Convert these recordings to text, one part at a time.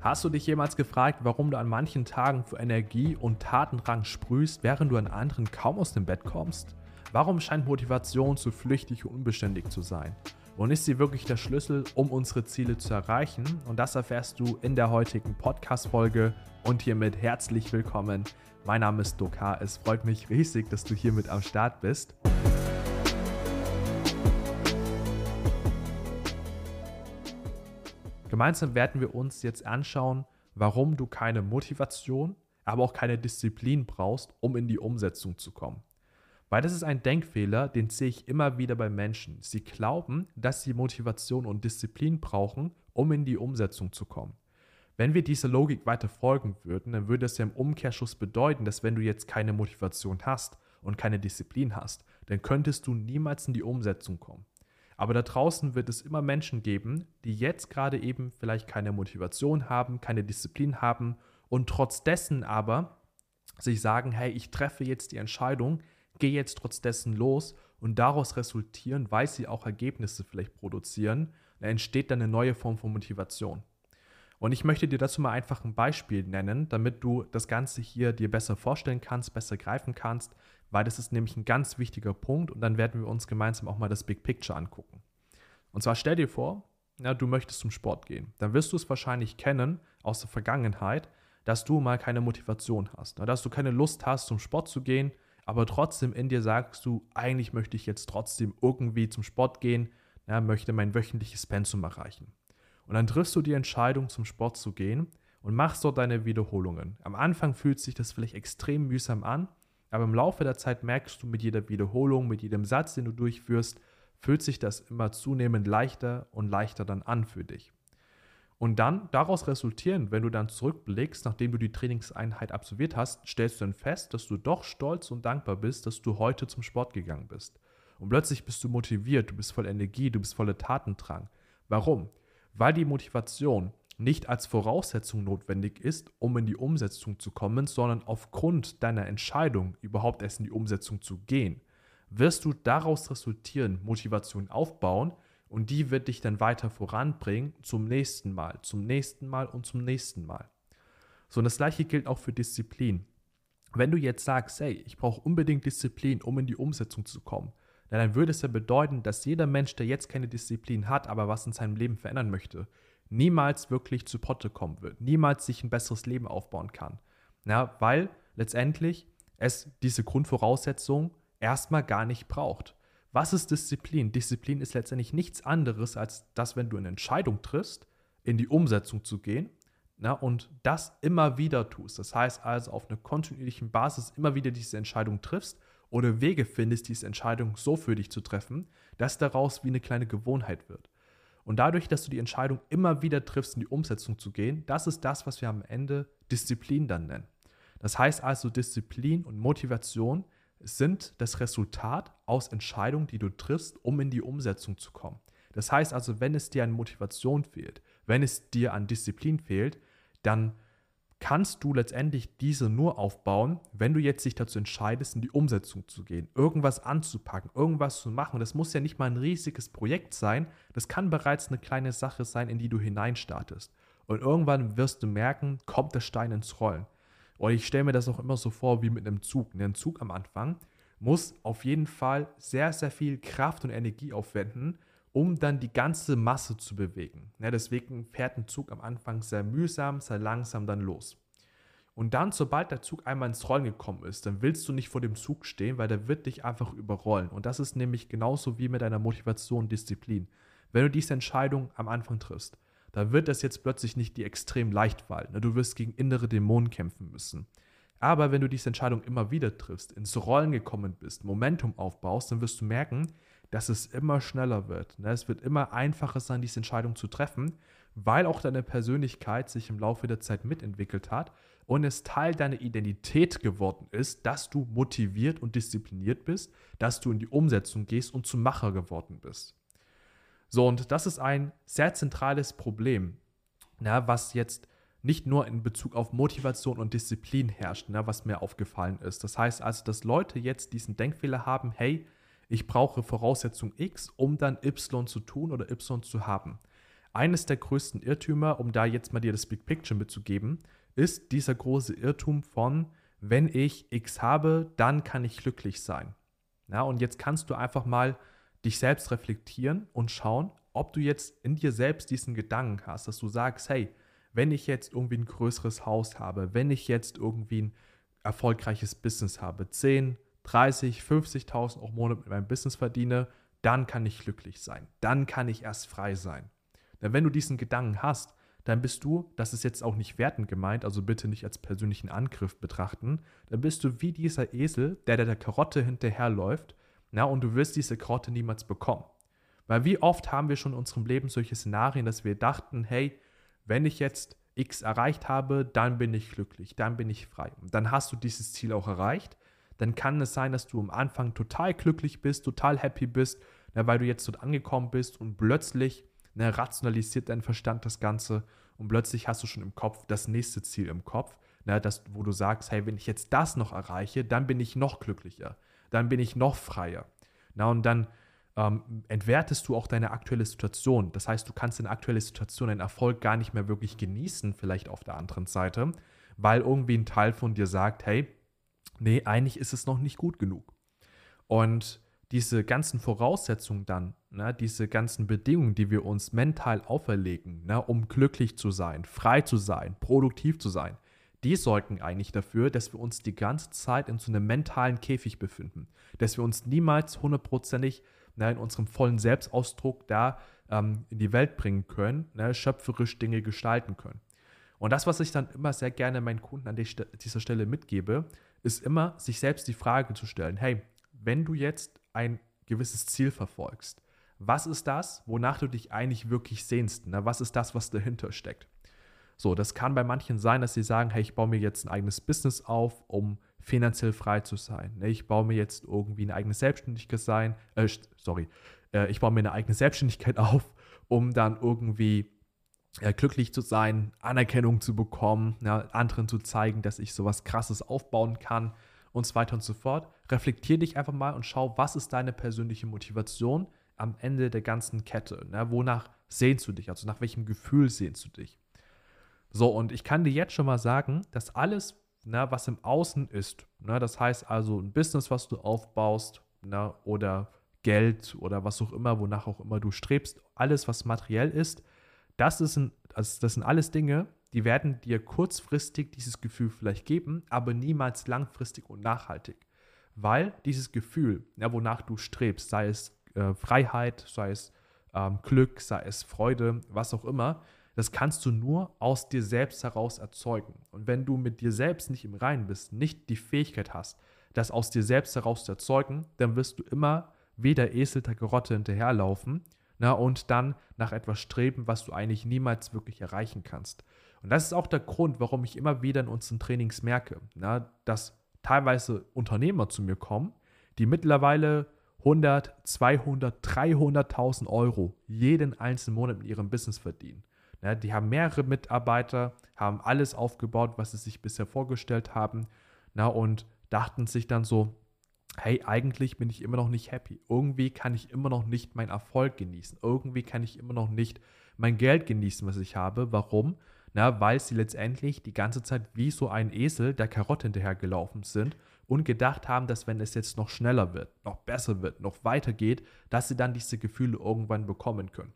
Hast du dich jemals gefragt, warum du an manchen Tagen für Energie und Tatendrang sprühst, während du an anderen kaum aus dem Bett kommst? Warum scheint Motivation zu flüchtig und unbeständig zu sein? Und ist sie wirklich der Schlüssel, um unsere Ziele zu erreichen? Und das erfährst du in der heutigen Podcast-Folge. Und hiermit herzlich willkommen. Mein Name ist Doka. Es freut mich riesig, dass du hier mit am Start bist. Gemeinsam werden wir uns jetzt anschauen, warum du keine Motivation, aber auch keine Disziplin brauchst, um in die Umsetzung zu kommen. Weil das ist ein Denkfehler, den sehe ich immer wieder bei Menschen. Sie glauben, dass sie Motivation und Disziplin brauchen, um in die Umsetzung zu kommen. Wenn wir dieser Logik weiter folgen würden, dann würde es ja im Umkehrschluss bedeuten, dass wenn du jetzt keine Motivation hast und keine Disziplin hast, dann könntest du niemals in die Umsetzung kommen. Aber da draußen wird es immer Menschen geben, die jetzt gerade eben vielleicht keine Motivation haben, keine Disziplin haben und trotz dessen aber sich sagen, hey, ich treffe jetzt die Entscheidung, gehe jetzt trotz dessen los und daraus resultieren, weil sie auch Ergebnisse vielleicht produzieren, da entsteht dann eine neue Form von Motivation. Und ich möchte dir dazu mal einfach ein Beispiel nennen, damit du das Ganze hier dir besser vorstellen kannst, besser greifen kannst, weil das ist nämlich ein ganz wichtiger Punkt und dann werden wir uns gemeinsam auch mal das Big Picture angucken. Und zwar stell dir vor, ja, du möchtest zum Sport gehen. Dann wirst du es wahrscheinlich kennen aus der Vergangenheit, dass du mal keine Motivation hast, dass du keine Lust hast, zum Sport zu gehen, aber trotzdem in dir sagst du, eigentlich möchte ich jetzt trotzdem irgendwie zum Sport gehen, ja, möchte mein wöchentliches Pensum erreichen. Und dann triffst du die Entscheidung, zum Sport zu gehen und machst dort deine Wiederholungen. Am Anfang fühlt sich das vielleicht extrem mühsam an, aber im Laufe der Zeit merkst du mit jeder Wiederholung, mit jedem Satz, den du durchführst, fühlt sich das immer zunehmend leichter und leichter dann an für dich. Und dann daraus resultierend, wenn du dann zurückblickst, nachdem du die Trainingseinheit absolviert hast, stellst du dann fest, dass du doch stolz und dankbar bist, dass du heute zum Sport gegangen bist. Und plötzlich bist du motiviert, du bist voll Energie, du bist voller Tatendrang. Warum? Weil die Motivation nicht als Voraussetzung notwendig ist, um in die Umsetzung zu kommen, sondern aufgrund deiner Entscheidung, überhaupt erst in die Umsetzung zu gehen, wirst du daraus resultieren, Motivation aufbauen und die wird dich dann weiter voranbringen zum nächsten Mal, zum nächsten Mal und zum nächsten Mal. So, und das gleiche gilt auch für Disziplin. Wenn du jetzt sagst, hey, ich brauche unbedingt Disziplin, um in die Umsetzung zu kommen, dann würde es ja bedeuten, dass jeder Mensch, der jetzt keine Disziplin hat, aber was in seinem Leben verändern möchte, niemals wirklich zu Potte kommen wird, niemals sich ein besseres Leben aufbauen kann. Ja, weil letztendlich es diese Grundvoraussetzung erstmal gar nicht braucht. Was ist Disziplin? Disziplin ist letztendlich nichts anderes, als dass, wenn du eine Entscheidung triffst, in die Umsetzung zu gehen na, und das immer wieder tust. Das heißt also auf einer kontinuierlichen Basis immer wieder diese Entscheidung triffst oder Wege findest, diese Entscheidung so für dich zu treffen, dass daraus wie eine kleine Gewohnheit wird. Und dadurch, dass du die Entscheidung immer wieder triffst, in die Umsetzung zu gehen, das ist das, was wir am Ende Disziplin dann nennen. Das heißt also, Disziplin und Motivation sind das Resultat aus Entscheidungen, die du triffst, um in die Umsetzung zu kommen. Das heißt also, wenn es dir an Motivation fehlt, wenn es dir an Disziplin fehlt, dann kannst du letztendlich diese nur aufbauen, wenn du jetzt dich dazu entscheidest, in die Umsetzung zu gehen, irgendwas anzupacken, irgendwas zu machen. Das muss ja nicht mal ein riesiges Projekt sein, das kann bereits eine kleine Sache sein, in die du hineinstartest. Und irgendwann wirst du merken, kommt der Stein ins Rollen. Und ich stelle mir das auch immer so vor wie mit einem Zug. Ein Zug am Anfang muss auf jeden Fall sehr, sehr viel Kraft und Energie aufwenden, um dann die ganze Masse zu bewegen. Ja, deswegen fährt ein Zug am Anfang sehr mühsam, sehr langsam dann los. Und dann, sobald der Zug einmal ins Rollen gekommen ist, dann willst du nicht vor dem Zug stehen, weil der wird dich einfach überrollen. Und das ist nämlich genauso wie mit deiner Motivation und Disziplin. Wenn du diese Entscheidung am Anfang triffst, dann wird das jetzt plötzlich nicht die extrem leicht fallen. Ne? Du wirst gegen innere Dämonen kämpfen müssen. Aber wenn du diese Entscheidung immer wieder triffst, ins Rollen gekommen bist, Momentum aufbaust, dann wirst du merken, dass es immer schneller wird. Ne? Es wird immer einfacher sein, diese Entscheidung zu treffen, weil auch deine Persönlichkeit sich im Laufe der Zeit mitentwickelt hat und es Teil deiner Identität geworden ist, dass du motiviert und diszipliniert bist, dass du in die Umsetzung gehst und zum Macher geworden bist. So, und das ist ein sehr zentrales Problem, na, was jetzt nicht nur in Bezug auf Motivation und Disziplin herrscht, na, was mir aufgefallen ist. Das heißt also, dass Leute jetzt diesen Denkfehler haben, hey, ich brauche Voraussetzung X, um dann Y zu tun oder Y zu haben. eines der größten Irrtümer, um da jetzt mal dir das Big Picture mitzugeben, ist dieser große Irrtum von, wenn ich X habe, dann kann ich glücklich sein. Ja, und jetzt kannst du einfach mal dich selbst reflektieren und schauen, ob du jetzt in dir selbst diesen Gedanken hast, dass du sagst, hey, wenn ich jetzt irgendwie ein größeres Haus habe, wenn ich jetzt irgendwie ein erfolgreiches Business habe, 10, 30, 50.000 auch Monat mit meinem Business verdiene, dann kann ich glücklich sein. Dann kann ich erst frei sein. Denn wenn du diesen Gedanken hast, dann bist du, das ist jetzt auch nicht wertend gemeint, also bitte nicht als persönlichen Angriff betrachten, dann bist du wie dieser Esel, der der Karotte hinterherläuft, na, und du wirst diese Karotte niemals bekommen. Weil wie oft haben wir schon in unserem Leben solche Szenarien, dass wir dachten, hey, wenn ich jetzt X erreicht habe, dann bin ich glücklich, dann bin ich frei. Und dann hast du dieses Ziel auch erreicht. Dann kann es sein, dass du am Anfang total glücklich bist, total happy bist, na, weil du jetzt dort angekommen bist und plötzlich ne, rationalisiert dein Verstand das Ganze und plötzlich hast du schon im Kopf das nächste Ziel im Kopf, ne, das, wo du sagst, hey, wenn ich jetzt das noch erreiche, dann bin ich noch glücklicher, dann bin ich noch freier. Na, und dann ähm, entwertest du auch deine aktuelle Situation. Das heißt, du kannst deine aktuelle Situation, deinen Erfolg gar nicht mehr wirklich genießen, vielleicht auf der anderen Seite, weil irgendwie ein Teil von dir sagt, hey, nee, eigentlich ist es noch nicht gut genug. Und diese ganzen Voraussetzungen dann, ne, diese ganzen Bedingungen, die wir uns mental auferlegen, ne, um glücklich zu sein, frei zu sein, produktiv zu sein, die sorgen eigentlich dafür, dass wir uns die ganze Zeit in so einem mentalen Käfig befinden, dass wir uns niemals hundertprozentig ne, in unserem vollen Selbstausdruck da ähm, in die Welt bringen können, ne, schöpferisch Dinge gestalten können. Und das, was ich dann immer sehr gerne meinen Kunden an dieser Stelle mitgebe, ist immer, sich selbst die Frage zu stellen, hey, wenn du jetzt ein gewisses Ziel verfolgst, was ist das, wonach du dich eigentlich wirklich sehnst? Ne? Was ist das, was dahinter steckt? So, das kann bei manchen sein, dass sie sagen, hey, ich baue mir jetzt ein eigenes Business auf, um finanziell frei zu sein. Ne? Ich baue mir jetzt irgendwie eine eigene Selbstständigkeit sein, äh, sorry, äh, ich baue mir eine eigene Selbstständigkeit auf, um dann irgendwie glücklich zu sein, Anerkennung zu bekommen, ja, anderen zu zeigen, dass ich sowas Krasses aufbauen kann und so weiter und so fort. Reflektier dich einfach mal und schau, was ist deine persönliche Motivation am Ende der ganzen Kette. Ne? Wonach sehnst du dich? Also nach welchem Gefühl sehnst du dich? So, und ich kann dir jetzt schon mal sagen, dass alles, ne, was im Außen ist, ne, das heißt also ein Business, was du aufbaust, ne, oder Geld oder was auch immer, wonach auch immer du strebst, alles, was materiell ist, das, ist ein, also das sind alles Dinge, die werden dir kurzfristig dieses Gefühl vielleicht geben, aber niemals langfristig und nachhaltig. Weil dieses Gefühl, ja, wonach du strebst, sei es äh, Freiheit, sei es ähm, Glück, sei es Freude, was auch immer, das kannst du nur aus dir selbst heraus erzeugen. Und wenn du mit dir selbst nicht im Reinen bist, nicht die Fähigkeit hast, das aus dir selbst heraus zu erzeugen, dann wirst du immer wie der Esel der Gerotte hinterherlaufen na, und dann nach etwas streben, was du eigentlich niemals wirklich erreichen kannst. Und das ist auch der Grund, warum ich immer wieder in unseren Trainings merke, na, dass teilweise Unternehmer zu mir kommen, die mittlerweile 100, 200, 300.000 Euro jeden einzelnen Monat mit ihrem Business verdienen. Ja, die haben mehrere Mitarbeiter, haben alles aufgebaut, was sie sich bisher vorgestellt haben na, und dachten sich dann so, hey, eigentlich bin ich immer noch nicht happy. Irgendwie kann ich immer noch nicht meinen Erfolg genießen. Irgendwie kann ich immer noch nicht mein Geld genießen, was ich habe. Warum? Na, weil sie letztendlich die ganze Zeit wie so ein Esel der Karotte hinterhergelaufen sind und gedacht haben, dass wenn es jetzt noch schneller wird, noch besser wird, noch weitergeht, dass sie dann diese Gefühle irgendwann bekommen können.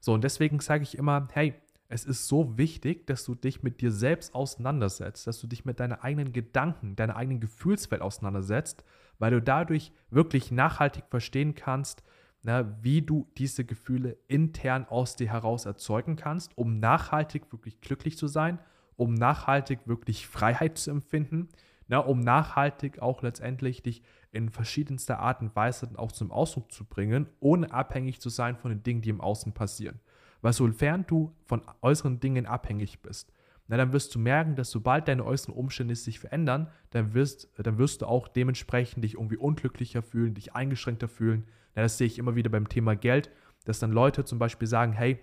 So, und deswegen sage ich immer, hey, es ist so wichtig, dass du dich mit dir selbst auseinandersetzt, dass du dich mit deinen eigenen Gedanken, deiner eigenen Gefühlswelt auseinandersetzt, weil du dadurch wirklich nachhaltig verstehen kannst, na, wie du diese Gefühle intern aus dir heraus erzeugen kannst, um nachhaltig wirklich glücklich zu sein, um nachhaltig wirklich Freiheit zu empfinden, na, um nachhaltig auch letztendlich dich in verschiedenster Art und Weise auch zum Ausdruck zu bringen, ohne abhängig zu sein von den Dingen, die im Außen passieren. Weil sofern du von äußeren Dingen abhängig bist, na, dann wirst du merken, dass sobald deine äußeren Umstände sich verändern, dann wirst, dann wirst du auch dementsprechend dich irgendwie unglücklicher fühlen, dich eingeschränkter fühlen. Na, das sehe ich immer wieder beim Thema Geld, dass dann Leute zum Beispiel sagen, hey,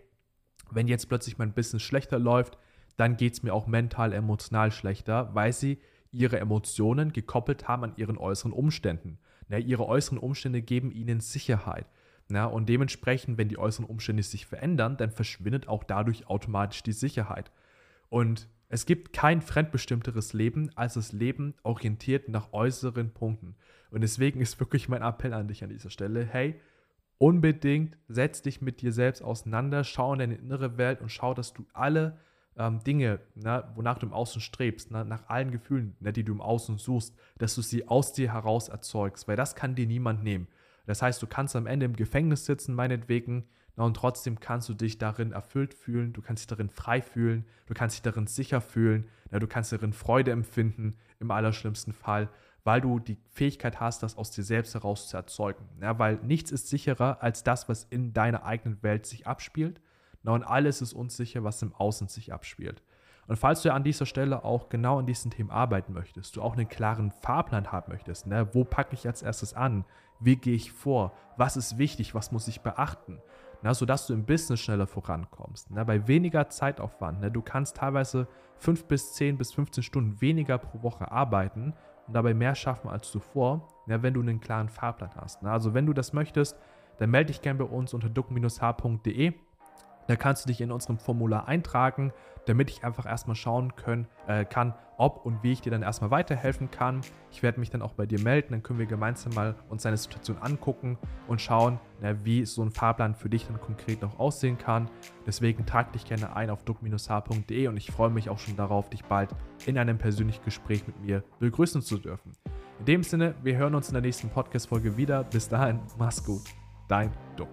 wenn jetzt plötzlich mein Business schlechter läuft, dann geht es mir auch mental, emotional schlechter, weil sie ihre Emotionen gekoppelt haben an ihren äußeren Umständen. Na, ihre äußeren Umstände geben ihnen Sicherheit. Ja, und dementsprechend, wenn die äußeren Umstände sich verändern, dann verschwindet auch dadurch automatisch die Sicherheit. Und es gibt kein fremdbestimmteres Leben als das Leben orientiert nach äußeren Punkten. Und deswegen ist wirklich mein Appell an dich an dieser Stelle, hey, unbedingt setz dich mit dir selbst auseinander, schau in deine innere Welt und schau, dass du alle ähm, Dinge, na, wonach du im Außen strebst, na, nach allen Gefühlen, na, die du im Außen suchst, dass du sie aus dir heraus erzeugst, weil das kann dir niemand nehmen. Das heißt, du kannst am Ende im Gefängnis sitzen, meinetwegen, und trotzdem kannst du dich darin erfüllt fühlen, du kannst dich darin frei fühlen, du kannst dich darin sicher fühlen, na, du kannst darin Freude empfinden, im allerschlimmsten Fall, weil du die Fähigkeit hast, das aus dir selbst heraus zu erzeugen. Ja, weil nichts ist sicherer als das, was in deiner eigenen Welt sich abspielt. Na, und alles ist unsicher, was im Außen sich abspielt. Und falls du an dieser Stelle auch genau an diesen Themen arbeiten möchtest, du auch einen klaren Fahrplan haben möchtest, ne, wo packe ich als erstes an, wie gehe ich vor, was ist wichtig, was muss ich beachten, na, sodass du im Business schneller vorankommst, na, bei weniger Zeitaufwand. Ne, du kannst teilweise 5 bis 10 bis 15 Stunden weniger pro Woche arbeiten und dabei mehr schaffen als zuvor, ja, wenn du einen klaren Fahrplan hast. Na, also wenn du das möchtest, dann melde dich gerne bei uns unter duck-h.de da kannst du dich in unserem Formular eintragen, damit ich einfach erstmal schauen können, äh, kann, ob und wie ich dir dann erstmal weiterhelfen kann. Ich werde mich dann auch bei dir melden, dann können wir gemeinsam mal uns deine Situation angucken und schauen, na, wie so ein Fahrplan für dich dann konkret noch aussehen kann. Deswegen trag dich gerne ein auf duck-h.de und ich freue mich auch schon darauf, dich bald in einem persönlichen Gespräch mit mir begrüßen zu dürfen. In dem Sinne, wir hören uns in der nächsten Podcast-Folge wieder. Bis dahin, mach's gut. Dein Duck.